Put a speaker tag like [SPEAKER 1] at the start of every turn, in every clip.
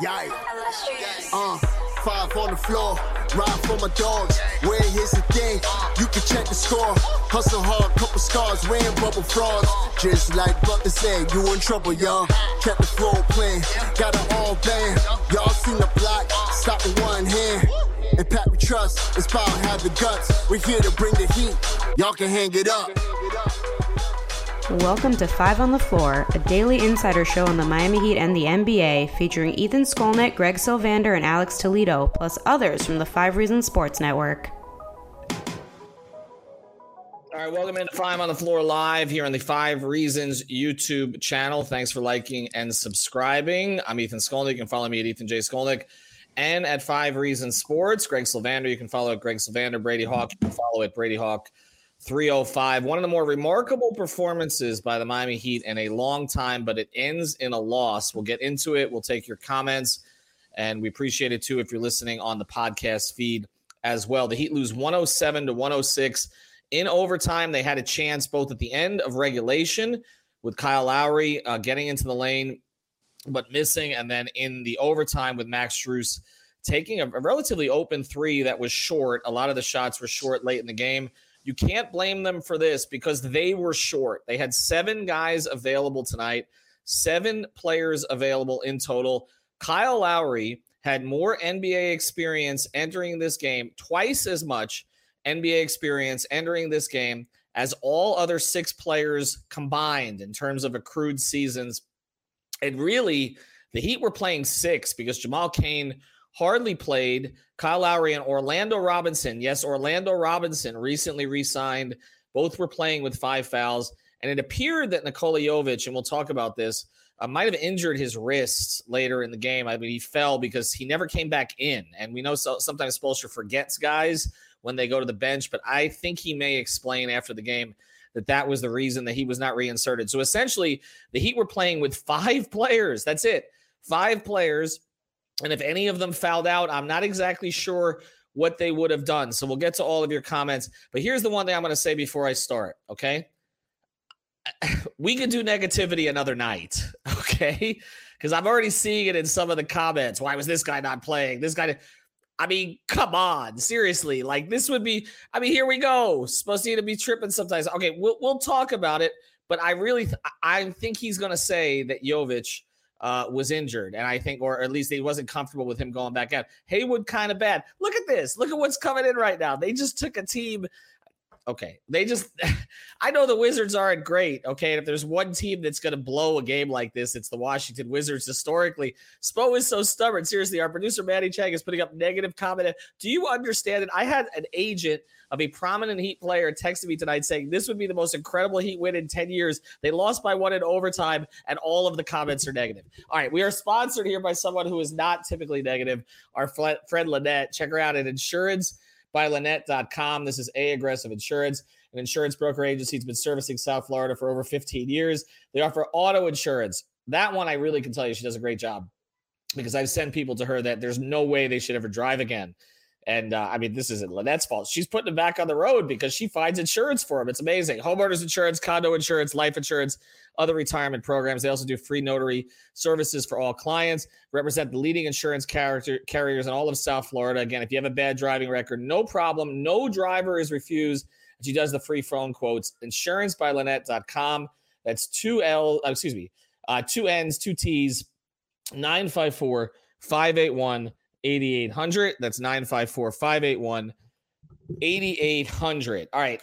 [SPEAKER 1] Yeah. Uh, five on the floor, ride for my dogs. Where here's the thing, you can check the score. Hustle hard, couple scars, wearing bubble frogs. Just like Butler said, you in trouble, y'all. Kept the floor playing, got it all band. Y'all seen the block, stop with one hand. And Pat we trust, it's power have the guts. We're here to bring the heat, y'all can hang it up.
[SPEAKER 2] Welcome to Five on the Floor, a daily insider show on the Miami Heat and the NBA, featuring Ethan Skolnick, Greg Sylvander, and Alex Toledo, plus others from the Five Reasons Sports Network.
[SPEAKER 3] All right, welcome into Five on the Floor live here on the Five Reasons YouTube channel. Thanks for liking and subscribing. I'm Ethan Skolnick. You can follow me at Ethan J. Skolnick and at Five Reasons Sports. Greg Sylvander, you can follow at Greg Sylvander. Brady Hawk, you can follow at Brady Hawk 305. One of the more remarkable performances by the Miami Heat in a long time, but it ends in a loss. We'll get into it. We'll take your comments, and we appreciate it too if you're listening on the podcast feed as well. The Heat lose 107 to 106 in overtime. They had a chance both at the end of regulation with Kyle Lowry uh, getting into the lane, but missing, and then in the overtime with Max Strus taking a, a relatively open three that was short. A lot of the shots were short late in the game. You can't blame them for this because they were short. They had seven guys available tonight, seven players available in total. Kyle Lowry had more NBA experience entering this game, twice as much NBA experience entering this game as all other six players combined in terms of accrued seasons. And really, the Heat were playing six because Jamal Cain hardly played. Kyle Lowry and Orlando Robinson. Yes, Orlando Robinson recently re signed. Both were playing with five fouls. And it appeared that Nikola Jovic, and we'll talk about this, uh, might have injured his wrist later in the game. I mean, he fell because he never came back in. And we know so, sometimes Spoelstra forgets guys when they go to the bench, but I think he may explain after the game that that was the reason that he was not reinserted. So essentially, the Heat were playing with five players. That's it. Five players and if any of them fouled out, I'm not exactly sure what they would have done. So we'll get to all of your comments. But here's the one thing I'm going to say before I start. Okay. We could do negativity another night. Okay. Because I'm already seeing it in some of the comments. Why was this guy not playing? This guy. I mean, come on, seriously. Like this would be. I mean, here we go. Supposed to be tripping sometimes. Okay, we'll we'll talk about it. But I really, I think he's going to say that Jovic uh, was injured, and I think, or at least he wasn't comfortable with him going back out. Haywood kind of bad. Look at this. Look at what's coming in right now. They just took a team. Okay, they just. I know the Wizards aren't great. Okay, and if there's one team that's going to blow a game like this, it's the Washington Wizards. Historically, Spo is so stubborn. Seriously, our producer Manny Chang is putting up negative comment. Do you understand it? I had an agent of a prominent Heat player texted me tonight saying this would be the most incredible Heat win in 10 years. They lost by one in overtime, and all of the comments are negative. All right, we are sponsored here by someone who is not typically negative, our friend Lynette. Check her out at insurance by Lynette.com. This is A Aggressive Insurance, an insurance broker agency that's been servicing South Florida for over 15 years. They offer auto insurance. That one, I really can tell you, she does a great job because I've sent people to her that there's no way they should ever drive again. And uh, I mean, this isn't Lynette's fault. She's putting him back on the road because she finds insurance for him. It's amazing. Homeowners insurance, condo insurance, life insurance, other retirement programs. They also do free notary services for all clients, represent the leading insurance character, carriers in all of South Florida. Again, if you have a bad driving record, no problem. No driver is refused. She does the free phone quotes. Insurance by Insurancebylynette.com. That's two L, uh, excuse me, uh, two N's, two T's, 954 581 8800. That's 954 581 8800. All right.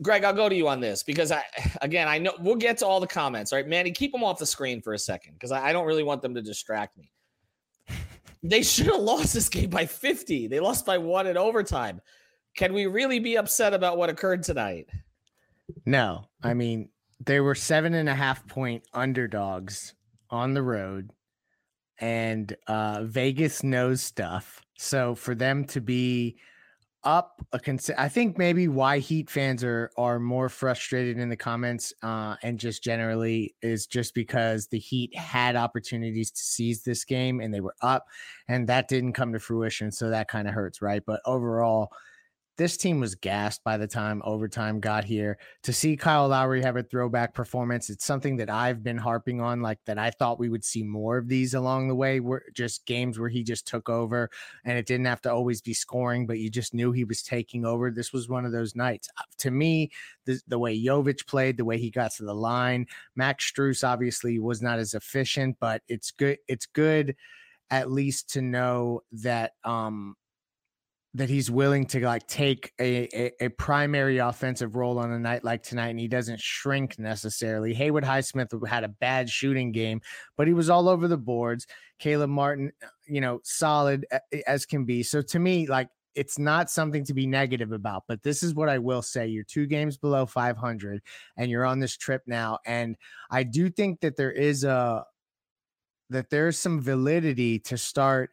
[SPEAKER 3] Greg, I'll go to you on this because I, again, I know we'll get to all the comments. All right, Manny, keep them off the screen for a second because I, I don't really want them to distract me. They should have lost this game by 50. They lost by one in overtime. Can we really be upset about what occurred tonight?
[SPEAKER 4] No. I mean, they were seven and a half point underdogs on the road and uh, Vegas knows stuff. So for them to be up a cons- I think maybe why Heat fans are are more frustrated in the comments uh, and just generally is just because the Heat had opportunities to seize this game and they were up and that didn't come to fruition. So that kind of hurts, right? But overall, this team was gassed by the time overtime got here. To see Kyle Lowry have a throwback performance, it's something that I've been harping on, like that I thought we would see more of these along the way. Were just games where he just took over and it didn't have to always be scoring, but you just knew he was taking over. This was one of those nights. Uh, to me, the, the way Jovic played, the way he got to the line, Max Strus obviously was not as efficient, but it's good. It's good at least to know that um that he's willing to like take a, a, a, primary offensive role on a night like tonight and he doesn't shrink necessarily. Haywood Highsmith had a bad shooting game, but he was all over the boards. Caleb Martin, uh, you know, solid as can be. So to me, like it's not something to be negative about, but this is what I will say. You're two games below 500 and you're on this trip now. And I do think that there is a, that there's some validity to start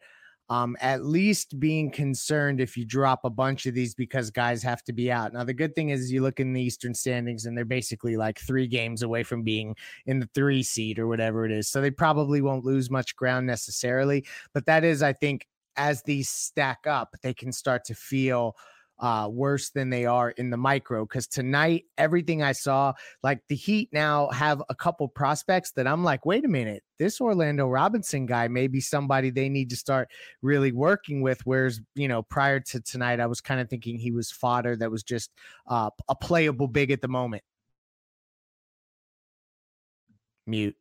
[SPEAKER 4] um, at least being concerned if you drop a bunch of these because guys have to be out. Now, the good thing is you look in the Eastern standings and they're basically like three games away from being in the three seed or whatever it is. So they probably won't lose much ground necessarily. But that is, I think, as these stack up, they can start to feel uh, worse than they are in the micro. Because tonight, everything I saw, like the Heat now have a couple prospects that I'm like, wait a minute, this Orlando Robinson guy may be somebody they need to start really working with. Whereas, you know, prior to tonight, I was kind of thinking he was fodder that was just uh, a playable big at the moment. Mute.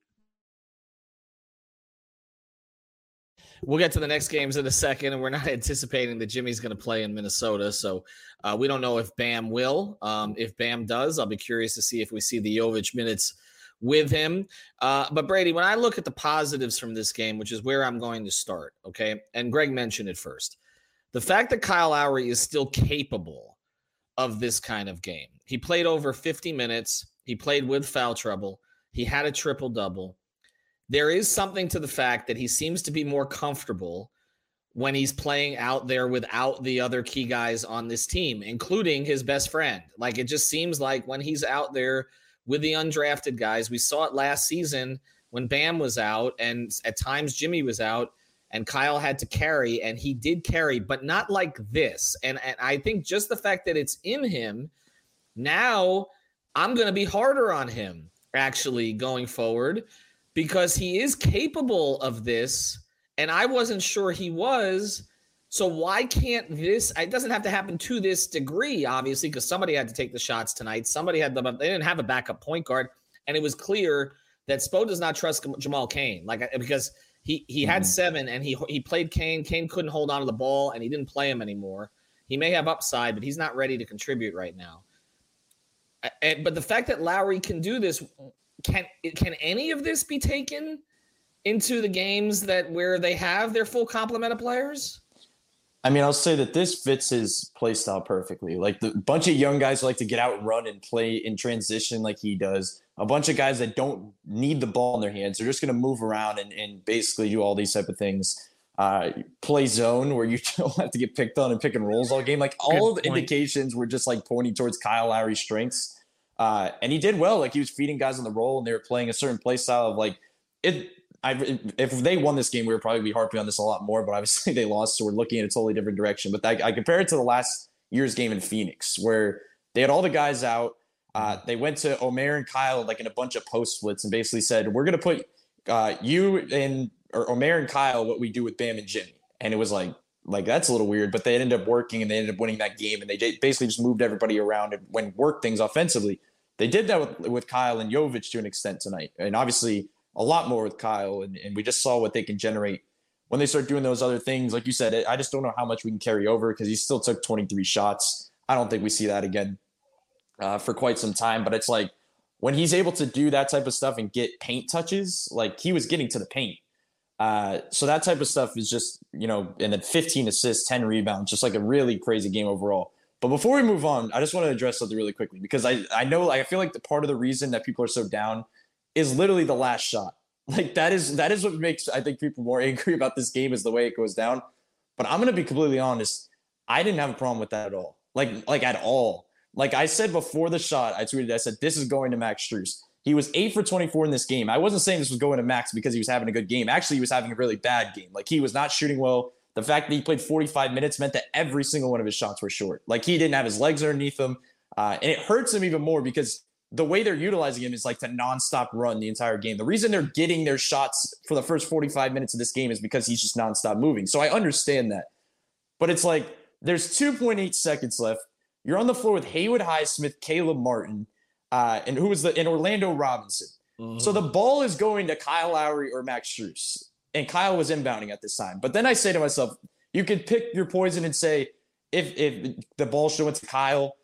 [SPEAKER 3] We'll get to the next games in a second, and we're not anticipating that Jimmy's going to play in Minnesota, so uh, we don't know if Bam will. Um, if Bam does, I'll be curious to see if we see the Jovic minutes with him. Uh, but Brady, when I look at the positives from this game, which is where I'm going to start, okay, and Greg mentioned it first, the fact that Kyle Lowry is still capable of this kind of game. He played over 50 minutes. He played with foul trouble. He had a triple double there is something to the fact that he seems to be more comfortable when he's playing out there without the other key guys on this team, including his best friend. Like it just seems like when he's out there with the undrafted guys, we saw it last season when Bam was out and at times Jimmy was out and Kyle had to carry and he did carry, but not like this. And, and I think just the fact that it's in him now, I'm going to be harder on him actually going forward because he is capable of this. And I wasn't sure he was. So why can't this? It doesn't have to happen to this degree, obviously, because somebody had to take the shots tonight. Somebody had the. They didn't have a backup point guard, and it was clear that Spo does not trust Jamal Cain, like because he he had mm-hmm. seven and he he played Cain. Cain couldn't hold on to the ball, and he didn't play him anymore. He may have upside, but he's not ready to contribute right now. And, but the fact that Lowry can do this can can any of this be taken into the games that where they have their full complement of players?
[SPEAKER 5] I mean, I'll say that this fits his play style perfectly. Like the bunch of young guys like to get out and run and play in transition like he does. A bunch of guys that don't need the ball in their hands. They're just going to move around and, and basically do all these type of things. Uh, play zone where you don't have to get picked on and pick and rolls all game. Like all the indications were just like pointing towards Kyle Lowry's strengths. Uh, and he did well. Like he was feeding guys on the roll, and they were playing a certain play style of like it. I, if they won this game, we would probably be harping on this a lot more. But obviously, they lost, so we're looking at a totally different direction. But I, I compare it to the last year's game in Phoenix, where they had all the guys out. Uh, they went to Omer and Kyle like in a bunch of post splits and basically said, "We're going to put uh, you and or Omer and Kyle what we do with Bam and Jimmy." And it was like, like that's a little weird, but they ended up working and they ended up winning that game. And they basically just moved everybody around and when work things offensively. They did that with, with Kyle and Jovic to an extent tonight, and obviously a lot more with Kyle. And, and we just saw what they can generate when they start doing those other things. Like you said, I just don't know how much we can carry over because he still took 23 shots. I don't think we see that again uh, for quite some time. But it's like when he's able to do that type of stuff and get paint touches, like he was getting to the paint. Uh, so that type of stuff is just, you know, and then 15 assists, 10 rebounds, just like a really crazy game overall. But before we move on, I just want to address something really quickly because I, I know like I feel like the part of the reason that people are so down is literally the last shot. Like that is that is what makes I think people more angry about this game is the way it goes down. But I'm gonna be completely honest, I didn't have a problem with that at all. Like like at all. Like I said before the shot, I tweeted, I said, this is going to Max Strus. He was eight for 24 in this game. I wasn't saying this was going to Max because he was having a good game. Actually, he was having a really bad game. Like he was not shooting well. the fact that he played 45 minutes meant that every single one of his shots were short. Like he didn't have his legs underneath him. Uh, and it hurts him even more because the way they're utilizing him is like to nonstop run the entire game. The reason they're getting their shots for the first 45 minutes of this game is because he's just nonstop moving. So I understand that. But it's like there's 2.8 seconds left. You're on the floor with Haywood Highsmith, Caleb Martin, uh, and who was the in Orlando Robinson. Mm-hmm. So the ball is going to Kyle Lowry or Max Strus. And Kyle was inbounding at this time. But then I say to myself, you could pick your poison and say, if if the ball should went to Kyle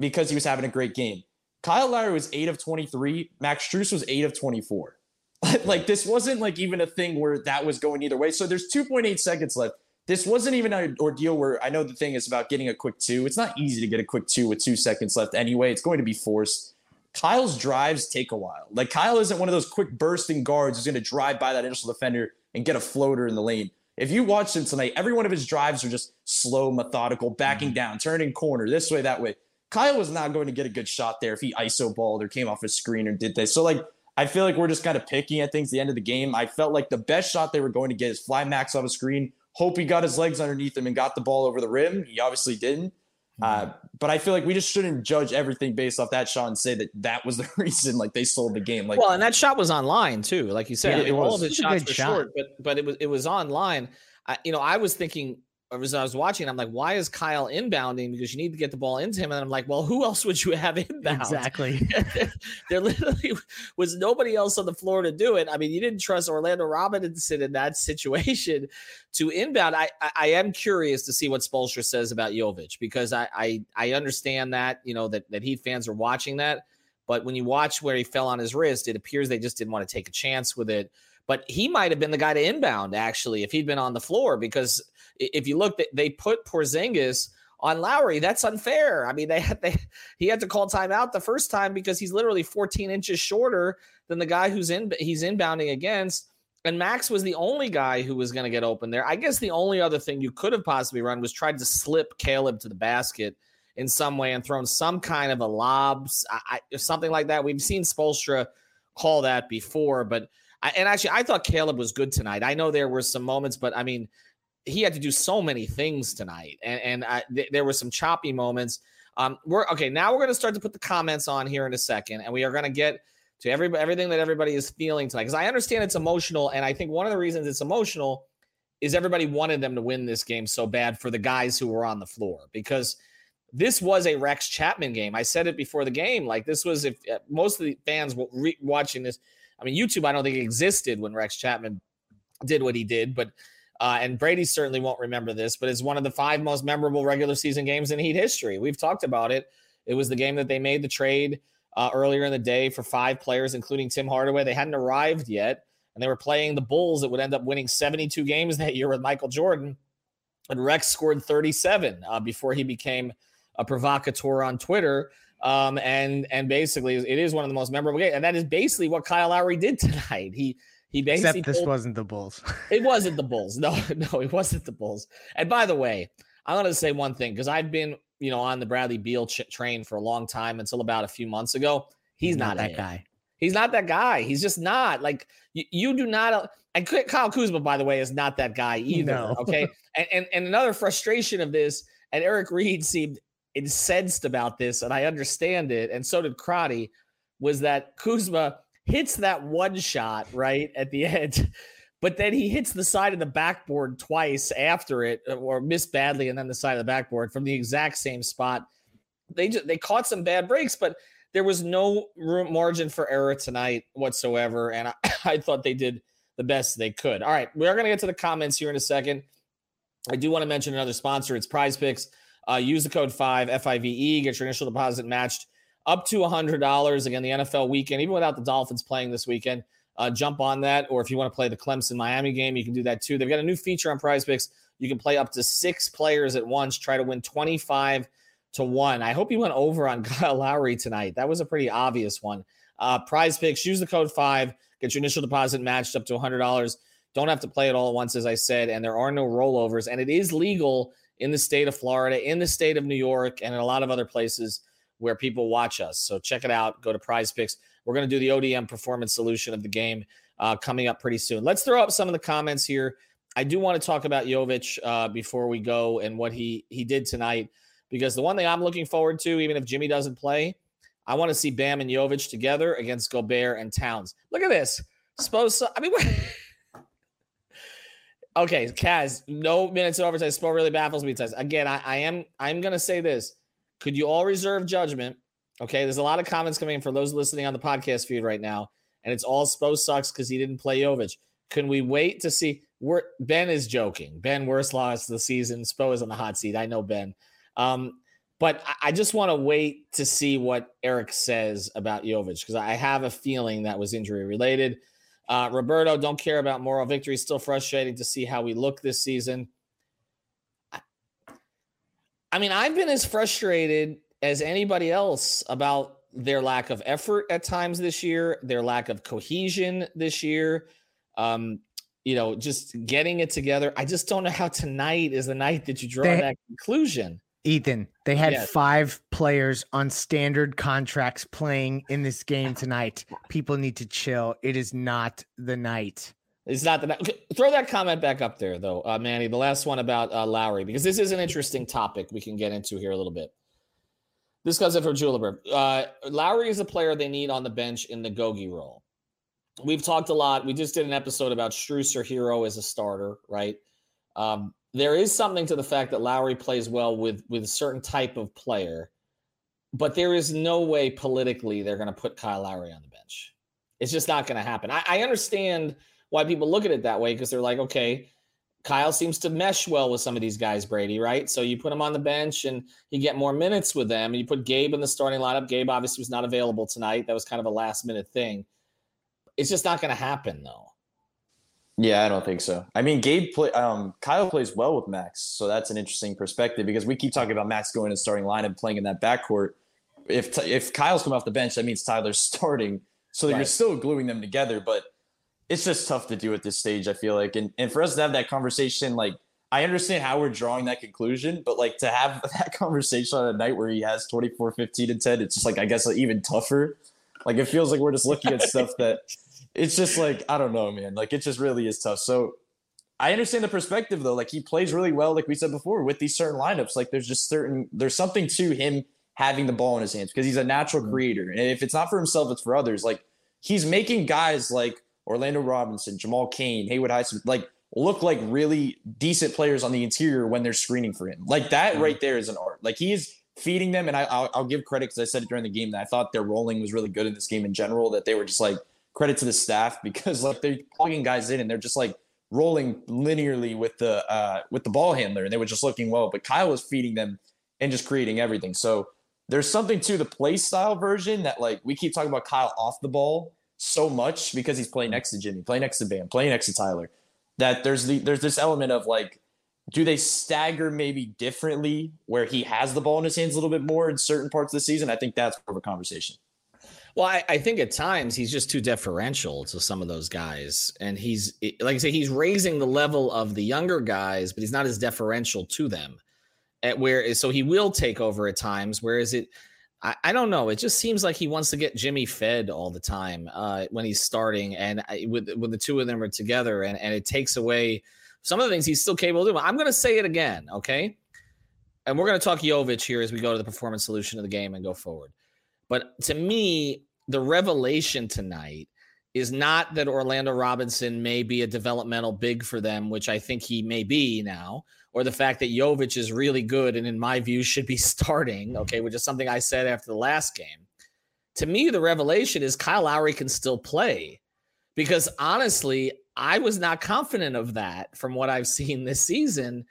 [SPEAKER 5] because he was having a great game. Kyle Lowry was eight of 23. Max Strus was eight of 24. like this wasn't like even a thing where that was going either way. So there's 2.8 seconds left. This wasn't even an ordeal where I know the thing is about getting a quick two. It's not easy to get a quick two with two seconds left anyway. It's going to be forced. Kyle's drives take a while. Like Kyle isn't one of those quick bursting guards who's going to drive by that initial defender and get a floater in the lane. If you watched him tonight, every one of his drives are just slow, methodical, backing mm-hmm. down, turning corner, this way, that way. Kyle was not going to get a good shot there if he ISO balled or came off a screen or did this. So like I feel like we're just kind of picking at things at the end of the game. I felt like the best shot they were going to get is fly Max off a screen. Hope he got his legs underneath him and got the ball over the rim. He obviously didn't. Uh, but I feel like we just shouldn't judge everything based off that shot and say that that was the reason like they sold the game. Like,
[SPEAKER 3] well, and that shot was online too. Like you said, yeah, it, all of his shots were shot. short, but but it was it was online. I, you know, I was thinking as I was watching, I'm like, why is Kyle inbounding? Because you need to get the ball into him. And I'm like, well, who else would you have inbound?
[SPEAKER 4] Exactly.
[SPEAKER 3] there literally was nobody else on the floor to do it. I mean, you didn't trust Orlando Robinson in that situation to inbound. I, I, I am curious to see what Spoelstra says about Jovic because I, I, I understand that, you know, that, that Heat fans are watching that. But when you watch where he fell on his wrist, it appears they just didn't want to take a chance with it. But he might have been the guy to inbound actually if he'd been on the floor because – if you look, they put Porzingis on Lowry. That's unfair. I mean, they had they he had to call timeout the first time because he's literally 14 inches shorter than the guy who's in he's inbounding against. And Max was the only guy who was going to get open there. I guess the only other thing you could have possibly run was tried to slip Caleb to the basket in some way and thrown some kind of a lobs, I, something like that. We've seen Spoelstra call that before, but And actually, I thought Caleb was good tonight. I know there were some moments, but I mean, he had to do so many things tonight, and and I, th- there were some choppy moments. Um, we're okay. Now we're going to start to put the comments on here in a second, and we are going to get to every everything that everybody is feeling tonight because I understand it's emotional, and I think one of the reasons it's emotional is everybody wanted them to win this game so bad for the guys who were on the floor because this was a Rex Chapman game. I said it before the game. Like this was if uh, most of the fans re- watching this, I mean, YouTube, I don't think existed when Rex Chapman did what he did, but uh, and Brady certainly won't remember this, but it's one of the five most memorable regular season games in Heat history. We've talked about it. It was the game that they made the trade uh, earlier in the day for five players, including Tim Hardaway. They hadn't arrived yet, and they were playing the Bulls that would end up winning 72 games that year with Michael Jordan. And Rex scored 37 uh, before he became a provocateur on Twitter. Um, and and basically, it is one of the most memorable games, and that is basically what Kyle Lowry did tonight. He he basically
[SPEAKER 4] Except this told, wasn't the Bulls.
[SPEAKER 3] it wasn't the Bulls. No, no, it wasn't the Bulls. And by the way, I want to say one thing because I've been, you know, on the Bradley Beal ch- train for a long time until about a few months ago. He's, He's not, not, that it. guy. He's not that guy. He's just not like you, you do not. Uh, and Kyle Kuzma, by the way, is not that guy either. No. Okay. and, and and another frustration of this, and Eric Reid seemed incensed about this, and I understand it, and so did Crotty, was that Kuzma hits that one shot right at the end, but then he hits the side of the backboard twice after it, uh, or missed badly, and then the side of the backboard from the exact same spot. They just, they caught some bad breaks, but there was no room margin for error tonight whatsoever, and I, I thought they did the best they could. All right, we are going to get to the comments here in a second. I do want to mention another sponsor. It's Prize Picks. Uh, use the code five F I V E. Get your initial deposit matched up to $100 again the NFL weekend, even without the Dolphins playing this weekend. Uh, jump on that, or if you want to play the Clemson Miami game, you can do that too. They've got a new feature on Prize Picks. You can play up to six players at once, try to win 25 to one. I hope you went over on Kyle Lowry tonight. That was a pretty obvious one. Uh, prize Picks, use the code five, get your initial deposit matched up to $100. Don't have to play it all at once, as I said, and there are no rollovers. And it is legal in the state of Florida, in the state of New York, and in a lot of other places where people watch us. So check it out. Go to Prize Picks. We're going to do the ODM performance solution of the game uh, coming up pretty soon. Let's throw up some of the comments here I do want to talk about Jovic uh, before we go and what he he did tonight, because the one thing I'm looking forward to, even if Jimmy doesn't play, I want to see Bam and Jovic together against Gobert and Towns. Look at this. Suppose I mean. okay, Kaz, no minutes in overtime. Spo really baffles me. Says again, I, I am I'm gonna say this. Could you all reserve judgment? Okay, there's a lot of comments coming in for those listening on the podcast feed right now, and it's all Spo sucks because he didn't play Jovic. Can we wait to see? We're, ben is joking. Ben, worst loss of the season. Spo is on the hot seat. I know Ben. Um, but I just want to wait to see what Erik says about Jovic because I have a feeling that was injury related. Uh, Roberto, don't care about moral victory. Still frustrating to see how we look this season. I mean, I've been as frustrated as anybody else about their lack of effort at times this year, their lack of cohesion this year. Um, you know, just getting it together. I just don't know how tonight is the night that you draw they, that conclusion.
[SPEAKER 4] Ethan, they had yes. five players on standard contracts playing in this game tonight. People need to chill. It is not the night.
[SPEAKER 3] It's not the night. Throw that comment back up there, though, uh, Manny. The last one about uh, Lowry, because this is an interesting topic we can get into here a little bit. This comes in from Juliber. Uh, Lowry is a player they need on the bench in the Gogi role. We've talked a lot. We just did an episode about Strus or Herro as a starter, right? Um, there is something to the fact that Lowry plays well with with a certain type of player, but there is no way politically they're going to put Kyle Lowry on the bench. It's just not going to happen. I, I understand why people look at it that way because they're like, okay, Kyle seems to mesh well with some of these guys, Brady, right? So you put him on the bench and you get more minutes with them. And you put Gabe in the starting lineup. Gabe obviously was not available tonight. That was kind of a last minute thing. It's just not going to happen, though.
[SPEAKER 5] Yeah, I don't think so. I mean, Gabe play, um, Kyle plays well with Max, so that's an interesting perspective because we keep talking about Max going to starting line and playing in that backcourt. If if Kyle's come off the bench, that means Tyler's starting, so right. you're still gluing them together. But it's just tough to do at this stage. I feel like, and and for us to have that conversation, like I understand how we're drawing that conclusion, but like to have that conversation on a night where he has 24, 15, and 10, it's just like I guess like, even tougher. Like it feels like we're just looking at stuff that it's just like I don't know, man. Like it just really is tough. So I understand the perspective though. Like he plays really well, like we said before, with these certain lineups. Like there's just certain there's something to him having the ball in his hands because he's a natural mm-hmm. creator. And if it's not for himself, it's for others. Like he's making guys like Orlando Robinson, Jamal Cain, Haywood Highsmith, like look like really decent players on the interior when they're screening for him. Like that mm-hmm. right there is an art. Like he is feeding them. And I, I'll, I'll give credit because I said it during the game that I thought their rolling was really good in this game in general. That they were just like credit to the staff because like they're plugging guys in and they're just like rolling linearly with the uh, with the ball handler and they were just looking well. But Kyle was feeding them and just creating everything. So there's something to the play style version that like we keep talking about Kyle off the ball so much because he's playing next to Jimmy, playing next to Bam, playing next to Tyler. That there's the there's this element of like, do they stagger maybe differently where he has the ball in his hands a little bit more in certain parts of the season? I think that's more of a conversation.
[SPEAKER 3] Well, I, I, think at times he's just too deferential to some of those guys. And he's, like I say, he's raising the level of the younger guys, but he's not as deferential to them. At where, so he will take over at times. Whereas it, I, I don't know. It just seems like he wants to get Jimmy fed all the time uh, when he's starting. And I, with, when the two of them are together, and, and it takes away some of the things he's still capable of doing. I'm going to say it again, okay? And we're going to talk Jovic here as we go to the performance solution of the game and go forward. But to me, the revelation tonight is not that Orlando Robinson may be a developmental big for them, which I think he may be now, or the fact that Jovic is really good and in my view should be starting, okay, which is something I said after the last game. To me, the revelation is Kyle Lowry can still play because honestly, I was not confident of that from what I've seen this season.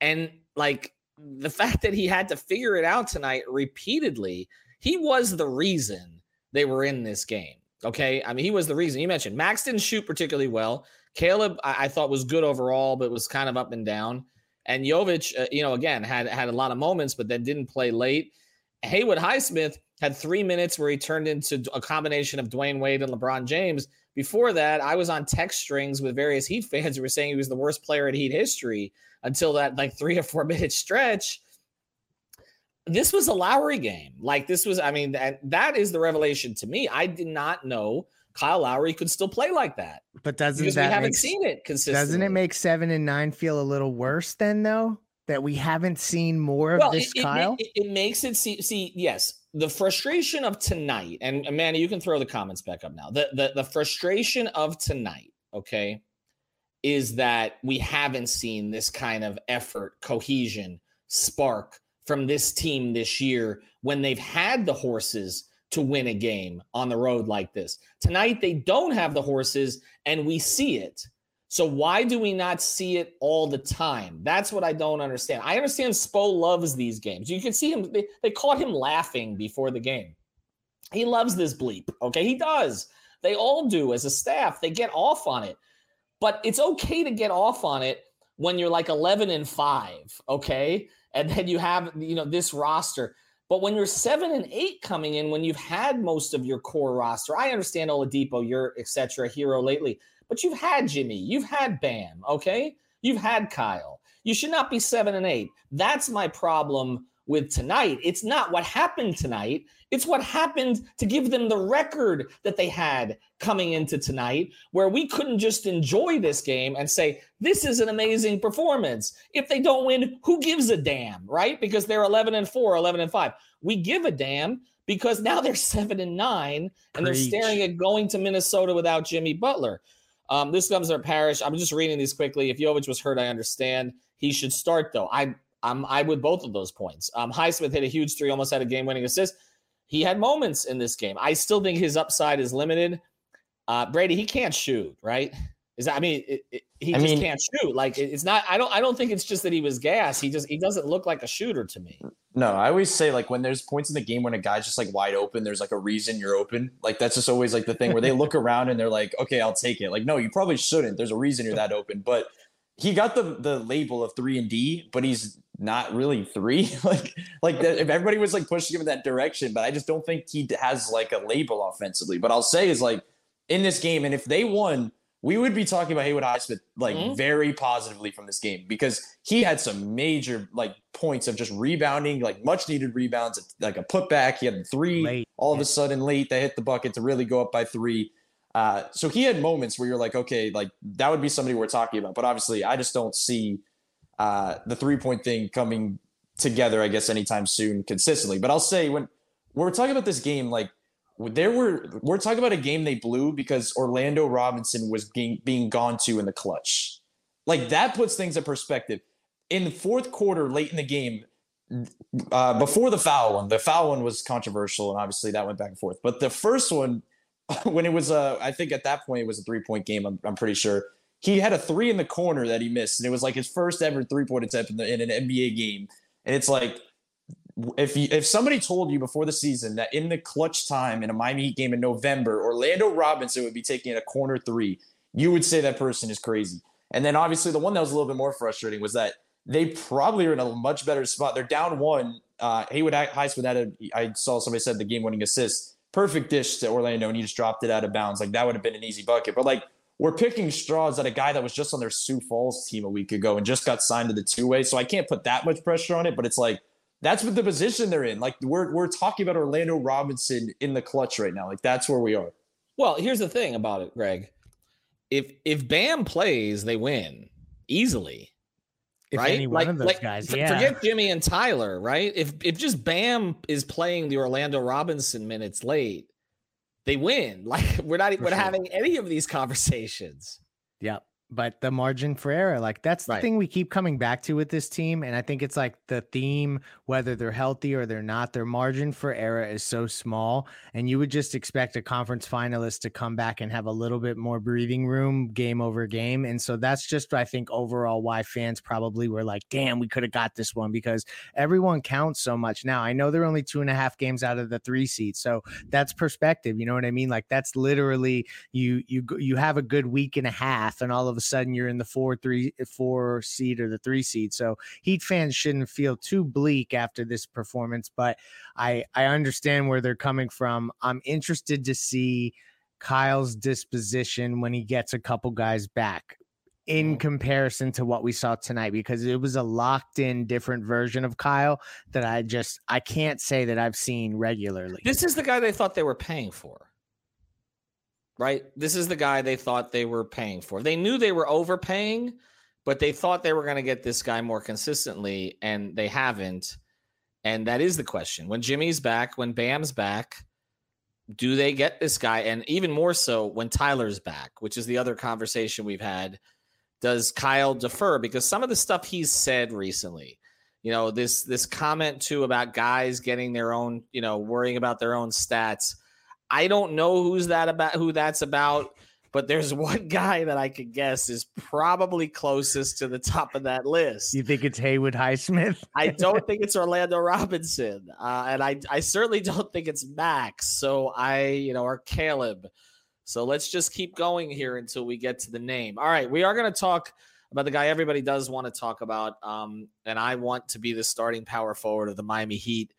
[SPEAKER 3] And like the fact that he had to figure it out tonight repeatedly, he was the reason they were in this game. Okay. I mean, he was the reason you mentioned Max didn't shoot particularly well. Caleb, I, I thought was good overall, but was kind of up and down. And Jovic, uh, you know, again, had had a lot of moments, but then didn't play late. Haywood Highsmith had three minutes where he turned into a combination of Dwyane Wade and LeBron James. Before that, I was on text strings with various Heat fans who were saying he was the worst player in Heat history until that like three or four minute stretch this was a Lowry game. Like this was, I mean, that that is the revelation to me. I did not know Kyle Lowry could still play like that.
[SPEAKER 4] But doesn't
[SPEAKER 3] because
[SPEAKER 4] that
[SPEAKER 3] we haven't
[SPEAKER 4] make,
[SPEAKER 3] seen it consistently?
[SPEAKER 4] Doesn't it make seven and nine feel a little worse then though? That we haven't seen more of this,
[SPEAKER 3] it,
[SPEAKER 4] Kyle?
[SPEAKER 3] It, it, it, makes it see, see, yes, the frustration of tonight, and Amanda, you can throw the comments back up now. The the, the frustration of tonight, okay, is that we haven't seen this kind of effort, cohesion, spark from this team this year when they've had the horses to win a game on the road like this. Tonight, they don't have the horses, and we see it. So why do we not see it all the time? That's what I don't understand. I understand Spo loves these games. You can see him, they, they caught him laughing before the game. He loves this bleep. Okay, he does. They all do as a staff. They get off on it. But it's okay to get off on it when you're like 11 and 5, okay? And then you have, you know, this roster. But when you're seven and eight coming in, when you've had most of your core roster, I understand Oladipo, you're etc. Herro lately, but you've had Jimmy, you've had Bam, okay? You've had Kyle. You should not be seven and eight. That's my problem with tonight. It's not what happened tonight. It's what happened to give them the record that they had coming into tonight, where we couldn't just enjoy this game and say, this is an amazing performance. If they don't win, who gives a damn, right? Because they're 11 and 4, 11 and 5. We give a damn because now they're 7 and 9 and Preach. they're staring at going to Minnesota without Jimmy Butler. Um, this comes from Parrish. I'm just reading these quickly. If Jovic was hurt, I understand. He should start, though. I, I'm I with both of those points. Um, Highsmith hit a huge three, almost had a game winning assist he had moments in this game. I still think his upside is limited. Uh, Brady, he can't shoot, right? Is that, I mean, it, it, he I just mean, can't shoot. Like it's not. I don't. I don't think it's just that he was gas. He just he doesn't look like a shooter to me.
[SPEAKER 5] No, I always say like when there's points in the game when a guy's just like wide open, there's like a reason you're open. Like that's just always like the thing where they look around and they're like, okay, I'll take it. Like no, you probably shouldn't. There's a reason you're that open. But he got the the label of three and D, but he's not really three. like like if everybody was like pushing him in that direction, but I just don't think he has like a label offensively. But I'll say is like in this game, and if they won, we would be talking about Haywood Highsmith like mm-hmm. very positively from this game because he had some major like points of just rebounding, like much needed rebounds, like a putback. He had three late. all of a sudden late. They hit the bucket to really go up by three. Uh, so he had moments where you're like, okay, like that would be somebody we're talking about. But obviously, I just don't see uh, the three point thing coming together, I guess, anytime soon consistently. But I'll say when, when we're talking about this game, like there were we're talking about a game they blew because Orlando Robinson was being being gone to in the clutch. Like that puts things in perspective. In the fourth quarter, late in the game, uh, before the foul one, the foul one was controversial, and obviously that went back and forth. But the first one when it was a, I think at that point it was a three point game. I'm, I'm pretty sure he had a three in the corner that he missed, and it was like his first ever three point attempt in, the, in an NBA game. And it's like if you, if somebody told you before the season that in the clutch time in a Miami Heat game in November, Orlando Robinson would be taking a corner three, you would say that person is crazy. And then obviously the one that was a little bit more frustrating was that they probably are in a much better spot. They're down one. Uh, Haywood had a, I saw somebody said the game winning assist perfect dish to Orlando and he just dropped it out of bounds. Like that would have been an easy bucket. But like we're picking straws at a guy that was just on their Sioux Falls team a week ago and just got signed to the two way. So I can't put that much pressure on it, but it's like that's what the position they're in. Like we're we're talking about Orlando Robinson in the clutch right now. Like that's where we are.
[SPEAKER 3] Well, here's the thing about it, Greg. If if Bam plays, they win easily.
[SPEAKER 4] If
[SPEAKER 3] right?
[SPEAKER 4] any one like, of those like, guys, yeah.
[SPEAKER 3] Forget Jimmy and Tyler, right? If if just Bam is playing the Orlando Robinson minutes late, they win. Like we're not For we're sure. having any of these conversations.
[SPEAKER 4] Yep but the margin for error like that's the right. thing we keep coming back to with this team and i think it's like the theme whether they're healthy or they're not their margin for error is so small and you would just expect a conference finalist to come back and have a little bit more breathing room game over game and so that's just i think overall why fans probably were like damn we could have got this one because everyone counts so much now i know they're only two and a half games out of the three seat so that's perspective you know what i mean like that's literally you you you have a good week and a half and all of a sudden you're in the four three four seed or the three seed. So Heat fans shouldn't feel too bleak after this performance, but I I understand where they're coming from. I'm interested to see Kyle's disposition when he gets a couple guys back in mm-hmm. comparison to what we saw tonight because it was a locked in different version of Kyle that I just I can't say that I've seen regularly.
[SPEAKER 3] This is the guy they thought they were paying for. Right? This is the guy they thought they were paying for. They knew they were overpaying, but they thought they were going to get this guy more consistently, and they haven't. And that is the question. When Jimmy's back, when Bam's back, do they get this guy? And even more so when Tyler's back, which is the other conversation we've had. Does Kyle defer? Because some of the stuff he's said recently, you know, this this comment too about guys getting their own, you know, worrying about their own stats. I don't know who's that about who that's about but there's one guy that I could guess is probably closest to the top of that list.
[SPEAKER 4] You think it's Haywood Highsmith?
[SPEAKER 3] I don't think it's Orlando Robinson, uh, and I I certainly don't think it's Max. So I you know or Caleb. So let's just keep going here until we get to the name. All right, we are going to talk about the guy everybody does want to talk about, um, and I want to be the starting power forward of the Miami Heat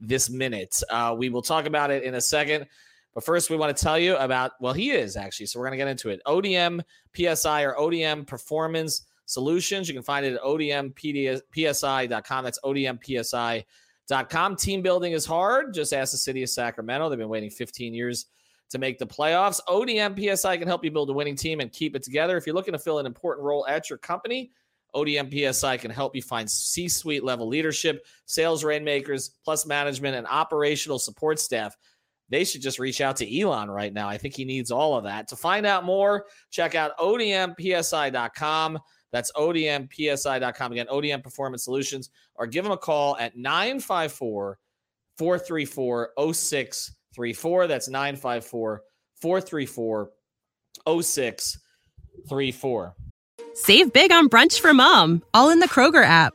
[SPEAKER 3] this minute. Uh, we will talk about it in a second. But first, we want to tell you about, well, he is actually. So we're going to get into it. ODM PSI or ODM Performance Solutions. You can find it at odmpsi.com. That's odmpsi.com. Team building is hard. Just ask the city of Sacramento. They've been waiting 15 years to make the playoffs. ODM PSI can help you build a winning team and keep it together. If you're looking to fill an important role at your company, ODM PSI can help you find C suite level leadership, sales rainmakers, plus management and operational support staff they should just reach out to Elon right now. I think he needs all of that. To find out more, check out odmpsi.com. That's odmpsi.com. Again, ODM Performance Solutions, or give them a call at 954 434 0634. That's 954 434 0634.
[SPEAKER 6] Save big on brunch for mom, all in the Kroger app.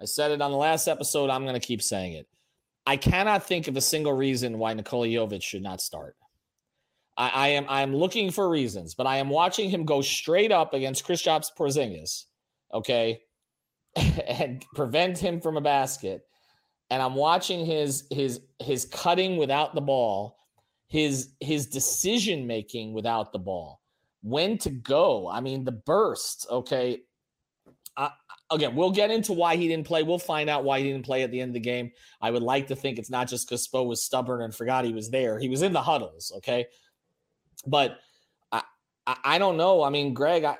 [SPEAKER 3] I said it on the last episode. I'm going to keep saying it. I cannot think of a single reason why Nikola Jovic should not start. I, I am I am looking for reasons, but I am watching him go straight up against Kristaps Porzingis, okay, and prevent him from a basket. And I'm watching his his his cutting without the ball, his his decision making without the ball, when to go. I mean, the bursts, okay. Again, we'll get into why he didn't play. We'll find out why he didn't play at the end of the game. I would like to think it's not just because Spo was stubborn and forgot he was there. He was in the huddles, okay? But I, I, don't know. I mean, Greg, I,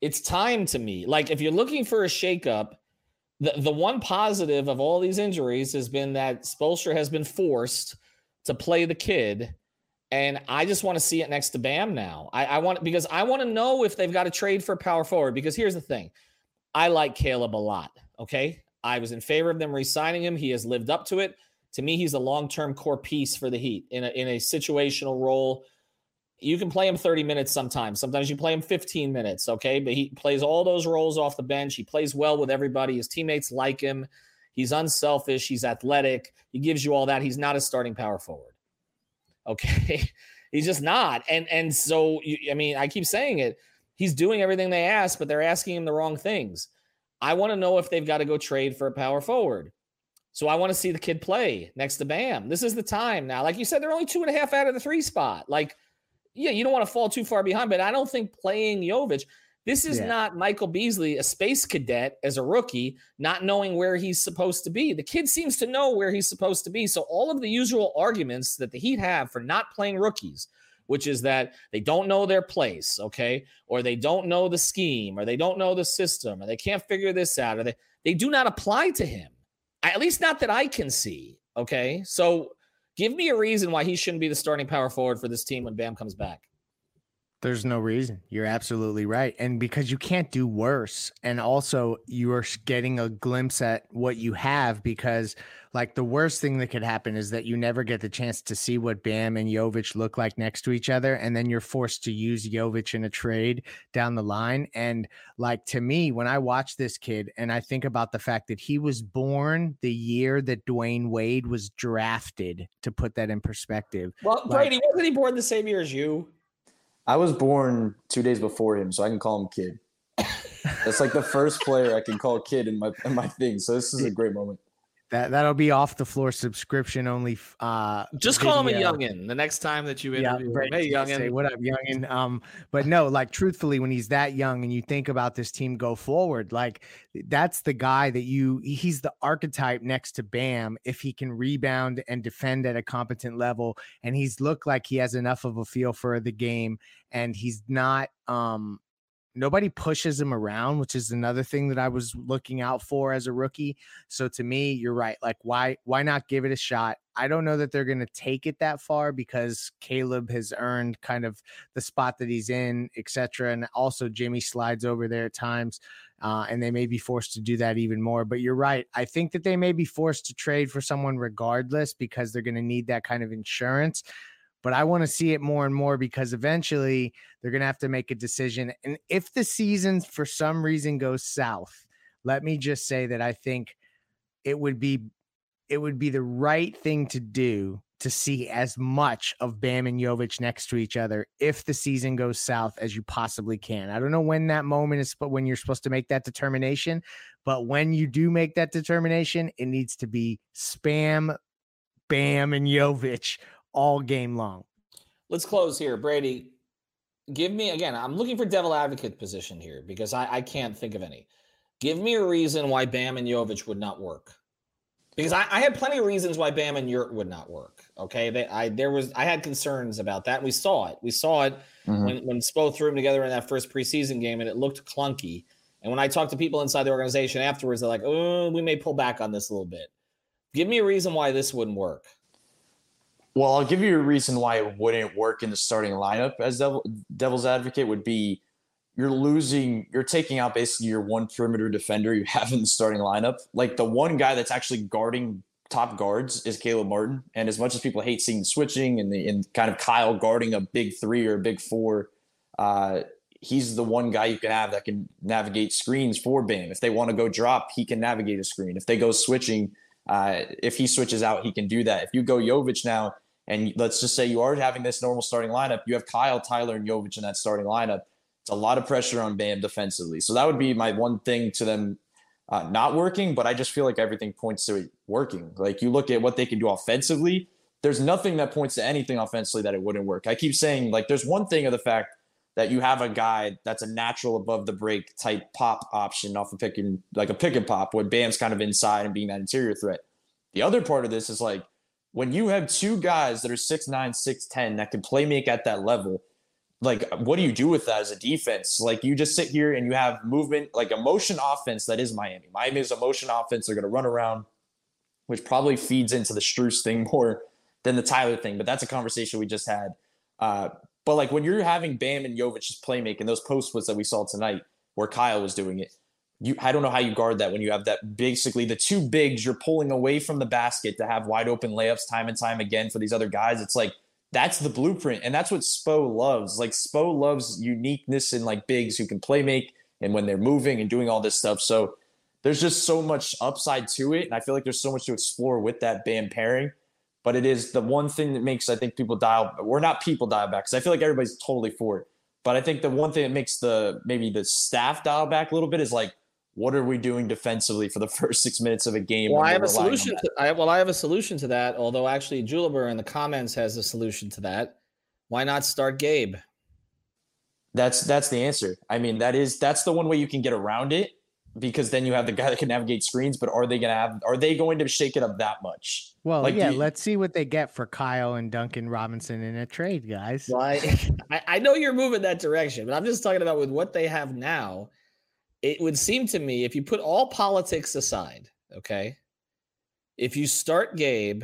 [SPEAKER 3] it's time to me. Like, if you're looking for a shakeup, the, the one positive of all these injuries has been that Spoelstra has been forced to play the kid. And I just want to see it next to Bam now. I, I want because I want to know if they've got to trade for power forward. Because here's the thing I like Caleb a lot. Okay. I was in favor of them re signing him. He has lived up to it. To me, he's a long term core piece for the Heat in a, in a situational role. You can play him 30 minutes sometimes. Sometimes you play him 15 minutes. Okay. But he plays all those roles off the bench. He plays well with everybody. His teammates like him. He's unselfish. He's athletic. He gives you all that. He's not a starting power forward. Okay. he's just not. And, and so, I mean, I keep saying it he's doing everything they ask, but they're asking him the wrong things. I want to know if they've got to go trade for a power forward. So I want to see the kid play next to Bam. This is the time now. Like you said, they're only two and a half out of the three spot. Like, yeah, you don't want to fall too far behind, but I don't think playing Jovic. This is yeah. not Michael Beasley, a space cadet as a rookie, not knowing where he's supposed to be. The kid seems to know where he's supposed to be. So all of the usual arguments that the Heat have for not playing rookies, which is that they don't know their place, okay? Or they don't know the scheme, or they don't know the system, or they can't figure this out, or they, they do not apply to him. At least not that I can see, okay? So give me a reason why he shouldn't be the starting power forward for this team when Bam comes back.
[SPEAKER 4] There's no reason. You're absolutely right. And because you can't do worse. And also, you are getting a glimpse at what you have because like the worst thing that could happen is that you never get the chance to see what Bam and Jovic look like next to each other, and then you're forced to use Jovic in a trade down the line. And like to me, when I watch this kid and I think about the fact that he was born the year that Dwyane Wade was drafted, to put that in perspective.
[SPEAKER 3] Well, Brady, like, wasn't he born the same year as you?
[SPEAKER 5] I was born two days before him, so I can call him kid. That's like the first player I can call kid in my in my thing. So this is a great moment.
[SPEAKER 4] That that'll be off the floor subscription only. Uh,
[SPEAKER 3] Just call him a youngin the next time that you interview
[SPEAKER 4] yeah,
[SPEAKER 3] him. Hey, youngin.
[SPEAKER 4] Say, what up, youngin? Um, but no, like truthfully, when he's that young and you think about this team go forward, like that's the guy that you he's the archetype next to Bam if he can rebound and defend at a competent level, and he's looked like he has enough of a feel for the game, and he's not um nobody pushes him around, which is another thing that I was looking out for as a rookie. So to me, you're right. Like why why not give it a shot? I don't know that they're going to take it that far because Caleb has earned kind of the spot that he's in, etc. And also Jimmy slides over there at times, uh, and they may be forced to do that even more. But you're right. I think that they may be forced to trade for someone regardless because they're going to need that kind of insurance but I want to see it more and more because eventually they're going to have to make a decision. And if the season for some reason goes south, let me just say that I think it would be it would be the right thing to do to see as much of Bam and Jovic next to each other if the season goes south as you possibly can. I don't know when that moment is, but when you're supposed to make that determination, but when you do make that determination, it needs to be spam, Bam, and Jovic all game long.
[SPEAKER 3] Let's close here, Brady. Give me again. I'm looking for devil advocate position here because I, I can't think of any. Give me a reason why Bam and Jovic would not work. Because I, I had plenty of reasons why Bam and Yurt would not work. Okay, they, I there was I had concerns about that. We saw it. We saw it mm-hmm. when when Spo threw them together in that first preseason game, and it looked clunky. And when I talked to people inside the organization afterwards, they're like, "Oh, we may pull back on this a little bit." Give me a reason why this wouldn't work.
[SPEAKER 5] Well, I'll give you a reason why it wouldn't work in the starting lineup as devil, devil's advocate would be you're losing, you're taking out basically your one perimeter defender you have in the starting lineup. Like the one guy that's actually guarding top guards is Caleb Martin. And as much as people hate seeing switching and the and kind of Kyle guarding a big three or a big four, uh, he's the one guy you can have that can navigate screens for Bam. If they want to go drop, he can navigate a screen. If they go switching, uh, if he switches out, he can do that. If you go Jovic now, and let's just say you are having this normal starting lineup, you have Kyle, Tyler, and Jovic in that starting lineup. It's a lot of pressure on Bam defensively. So that would be my one thing to them uh, not working, but I just feel like everything points to it working. Like you look at what they can do offensively, there's nothing that points to anything offensively that it wouldn't work. I keep saying, like, there's one thing of the fact that you have a guy that's a natural above the break type pop option off a pick and like a pick and pop, where Bam's kind of inside and being that interior threat. The other part of this is like when you have two guys that are 6'9, 6'10 that can play make at that level, like what do you do with that as a defense? Like you just sit here and you have movement, like a motion offense that is Miami. Miami is a motion offense. They're going to run around, which probably feeds into the Strus thing more than the Tyler thing. But that's a conversation we just had. Uh, but like when you're having Bam and Jovic just play making those post splits that we saw tonight, where Kyle was doing it, you I don't know how you guard that when you have that basically the two bigs you're pulling away from the basket to have wide open layups time and time again for these other guys. It's like that's the blueprint, and that's what Spo loves. Like Spo loves uniqueness and like bigs who can play make and when they're moving and doing all this stuff. So there's just so much upside to it, and I feel like there's so much to explore with that band pairing. But it is the one thing that makes I think people dial. We're not people dial back because I feel like everybody's totally for it. But I think the one thing that makes the maybe the staff dial back a little bit is like what are we doing defensively for the first six minutes of a game?
[SPEAKER 3] Well, I have a solution. To, I, well, I have a solution to that. Although actually, Juliber in the comments has a solution to that. Why not start Gabe?
[SPEAKER 5] That's that's the answer. I mean, that is that's the one way you can get around it because then you have the guy that can navigate screens. But are they going to have? Are they going to shake it up that much?
[SPEAKER 4] Well, like, yeah. You, let's see what they get for Kyle and Duncan Robinson in a trade, guys.
[SPEAKER 3] Well, I, I know you're moving that direction, but I'm just talking about with what they have now it would seem to me if you put all politics aside, okay, if you start Gabe,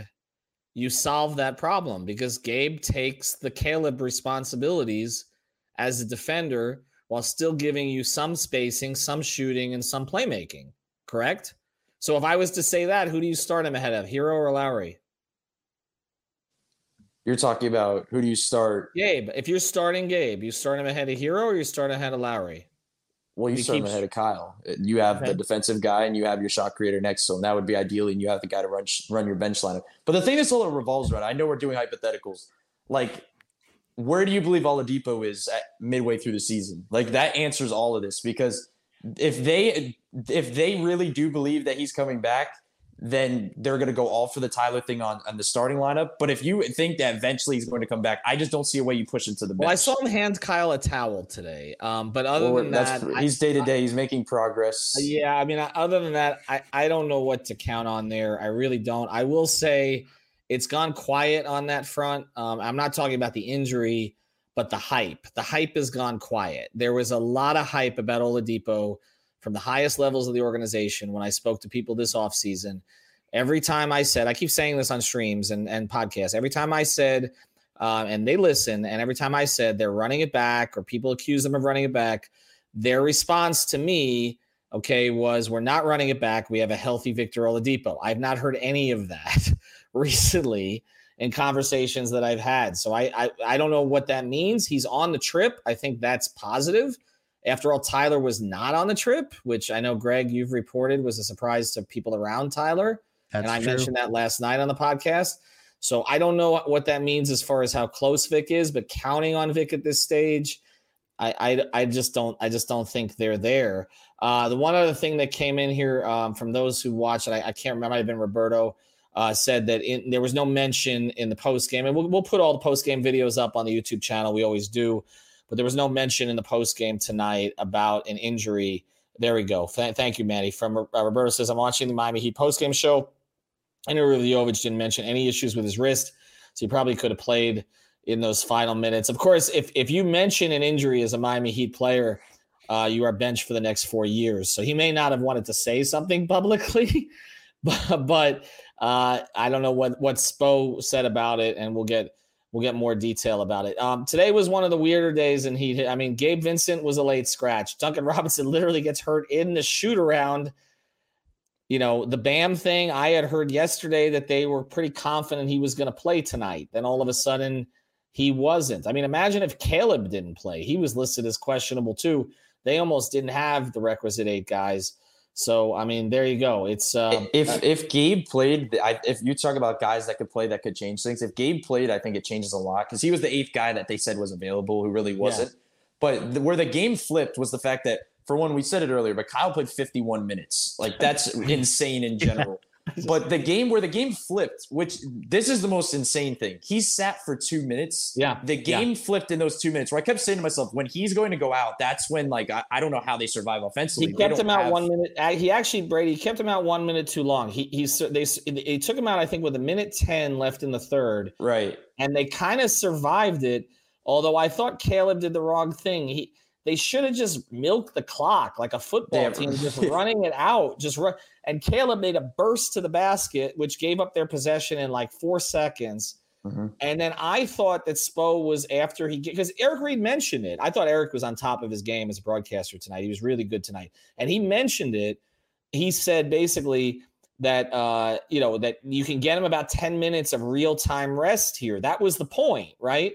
[SPEAKER 3] you solve that problem because Gabe takes the Caleb responsibilities as a defender while still giving you some spacing, some shooting, and some playmaking. Correct? So if I was to say that, who do you start him ahead of, Herro or Lowry?
[SPEAKER 5] You're talking about who do you start?
[SPEAKER 3] Gabe. If you're starting Gabe, you start him ahead of Herro or you start ahead of Lowry?
[SPEAKER 5] Well, you start keeps... ahead of Kyle. You have okay. the defensive guy and you have your shot creator next to him. That would be ideally, and you have the guy to run run your bench lineup. But the thing this all revolves around, I know we're doing hypotheticals. Like where do you believe Oladipo is at midway through the season? Like that answers all of this because if they if they really do believe that he's coming back, then they're going to go all for the Tyler thing on, on the starting lineup. But if you think that eventually he's going to come back, I just don't see a way you push him to the bench.
[SPEAKER 3] Well, I saw him hand Kyle a towel today. Um, but other well, than that,
[SPEAKER 5] he's day to day. He's making progress.
[SPEAKER 3] Yeah, I mean, other than that, I, I don't know what to count on there. I really don't. I will say it's gone quiet on that front. Um, I'm not talking about the injury, but the hype. The hype has gone quiet. There was a lot of hype about Oladipo from the highest levels of the organization when I spoke to people this offseason. Every time I said, I keep saying this on streams and, and podcasts, every time I said, uh, and they listen, and every time I said they're running it back or people accuse them of running it back, their response to me, okay, was we're not running it back. We have a healthy Victor Oladipo. I've not heard any of that recently in conversations that I've had. So I, I I don't know what that means. He's on the trip. I think that's positive. After all, Tyler was not on the trip, which I know, Greg, you've reported was a surprise to people around Tyler. That's and I true. mentioned that last night on the podcast. So I don't know what that means as far as how close Vic is, but counting on Vic at this stage, I I, I just don't I just don't think they're there. Uh, the one other thing that came in here um, from those who watched, I, I can't remember, it might have been Roberto, uh, said that in, there was no mention in the post game, and we'll, we'll put all the post game videos up on the YouTube channel. We always do but there was no mention in the post game tonight about an injury. There we go. Th- thank you, Manny. From uh, Roberto says, I'm watching the Miami Heat post game show. I know didn't mention any issues with his wrist, so he probably could have played in those final minutes. Of course, if if you mention an injury as a Miami Heat player, uh, you are benched for the next four years. So he may not have wanted to say something publicly, but, but uh, I don't know what what Spo said about it, and we'll get we'll get more detail about it. Um, today was one of the weirder days and he I mean, Gabe Vincent was a late scratch. Duncan Robinson literally gets hurt in the shoot around. You know, the BAM thing, I had heard yesterday that they were pretty confident he was going to play tonight. Then all of a sudden, he wasn't. I mean, imagine if Caleb didn't play. He was listed as questionable too. They almost didn't have the requisite eight guys. So I mean, there you go. It's uh,
[SPEAKER 5] if if Gabe played, I, if you talk about guys that could play that could change things. If Gabe played, I think it changes a lot because he was the eighth guy that they said was available, who really wasn't. Yeah. But the, where the game flipped was the fact that, for one, we said it earlier, but Kyle played 51 minutes. Like that's insane in general. but the game where the game flipped, which this is the most insane thing. He sat for two minutes.
[SPEAKER 3] Yeah.
[SPEAKER 5] The game
[SPEAKER 3] yeah.
[SPEAKER 5] flipped in those two minutes where I kept saying to myself, when he's going to go out, that's when like I, I don't know how they survive offensively.
[SPEAKER 3] He kept him out have... one minute. He actually Brady kept him out one minute too long. He he's they they took him out I think with a minute ten left in the third.
[SPEAKER 5] Right.
[SPEAKER 3] And they kind of survived it. Although I thought Caleb did the wrong thing. He they should have just milked the clock like a football team, just running it out. Just run. And Caleb made a burst to the basket, which gave up their possession in like four seconds. Mm-hmm. And then I thought that Spo was after he because Eric Reid mentioned it. I thought Eric was on top of his game as a broadcaster tonight. He was really good tonight, and he mentioned it. He said basically that uh, you know that you can get him about ten minutes of real time rest here. That was the point, right?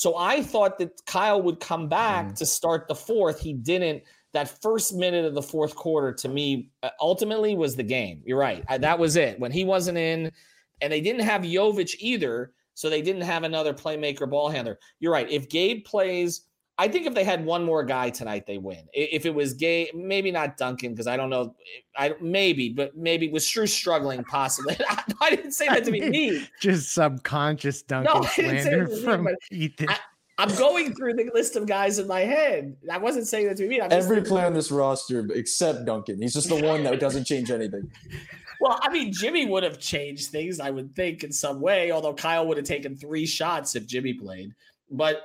[SPEAKER 3] So I thought that Kyle would come back mm. to start the fourth. He didn't. That first minute of the fourth quarter to me uh, ultimately was the game. You're right. I, that was it. When he wasn't in, and they didn't have Jovic either, so they didn't have another playmaker ball handler. You're right. If Gabe plays I think if they had one more guy tonight, they win. If it was gay, maybe not Duncan because I don't know. I maybe, but maybe was Strus struggling possibly. I didn't say that to be me.
[SPEAKER 4] Just subconscious Duncan no, slander from me, Ethan. I,
[SPEAKER 3] I'm going through the list of guys in my head. I wasn't saying that to me. I'm
[SPEAKER 5] Every player on this roster except Duncan. He's just the one that doesn't change anything.
[SPEAKER 3] Well, I mean, Jimmy would have changed things, I would think, in some way. Although Kyle would have taken three shots if Jimmy played. But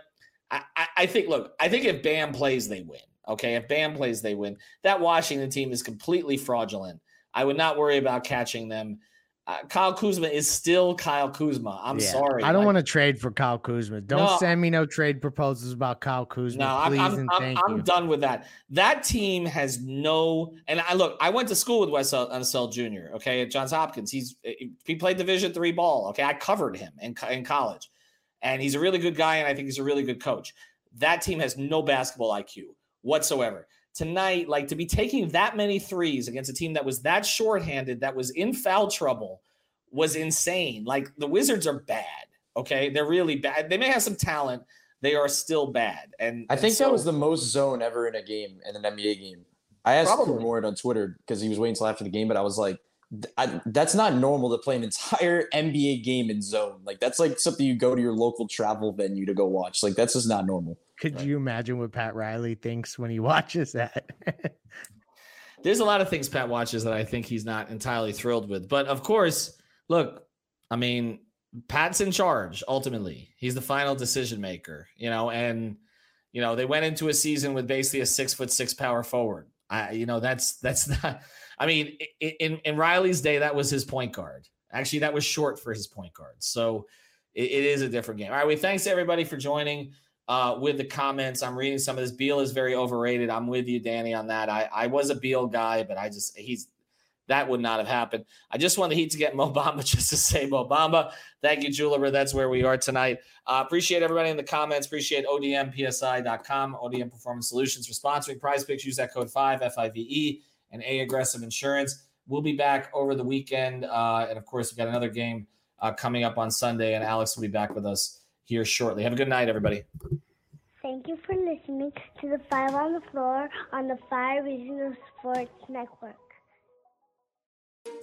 [SPEAKER 3] I, I think, look, I think if Bam plays, they win. Okay. If Bam plays, they win. That Washington team is completely fraudulent. I would not worry about catching them. Uh, Kyle Kuzma is still Kyle Kuzma. I'm yeah, sorry.
[SPEAKER 4] I don't like, want to trade for Kyle Kuzma. Don't no, send me no trade proposals about Kyle Kuzma. No, please I'm, I'm,
[SPEAKER 3] I'm, I'm done with that. That team has no. And I look. I went to school with Wes Unseld Jr. Okay, at Johns Hopkins. He's he played Division three ball. Okay, I covered him in in college and he's a really good guy, and I think he's a really good coach. That team has no basketball IQ whatsoever. Tonight, like to be taking that many threes against a team that was that shorthanded, that was in foul trouble, was insane. Like the Wizards are bad. Okay, they're really bad. They may have some talent, they are still bad. And
[SPEAKER 5] I think
[SPEAKER 3] and so,
[SPEAKER 5] that was the most zone ever in a game in an NBA game. I asked
[SPEAKER 3] Probably.
[SPEAKER 5] Ward on Twitter because he was waiting until after the game, but I was like, I, that's not normal to play an entire NBA game in zone. Like that's like something you go to your local travel venue to go watch. Like that's just not normal.
[SPEAKER 4] Could you imagine what Pat Riley thinks when he watches that?
[SPEAKER 3] there's a lot of things Pat watches that I think he's not entirely thrilled with. But of course, look, I mean, Pat's in charge ultimately. He's the final decision maker, you know, and you know, they went into a season with basically a six foot six power forward. I, you know, that's that's not. I mean, in in Riley's day, that was his point guard. Actually, that was short for his point guard. So it, it is a different game. All right, we thanks everybody for joining uh, with the comments. I'm reading some of this. Beal is very overrated. I'm with you, Danny, on that. I, I was a Beal guy, but I just he's that would not have happened. I just want the Heat to get Mo Bamba just to say Mo Bamba. Thank you, Juliber. That's where we are tonight. Uh, appreciate everybody in the comments. Appreciate ODMPSI.com, ODM Performance Solutions for sponsoring Prize Picks. Use that code 5 FIVE and A Aggressive Insurance. We'll be back over the weekend. Uh, and of course, we've got another game uh, coming up on Sunday, and Alex will be back with us here shortly. Have a good night, everybody.
[SPEAKER 7] Thank you for listening to the Five on the Floor on the Five Regional Sports Network.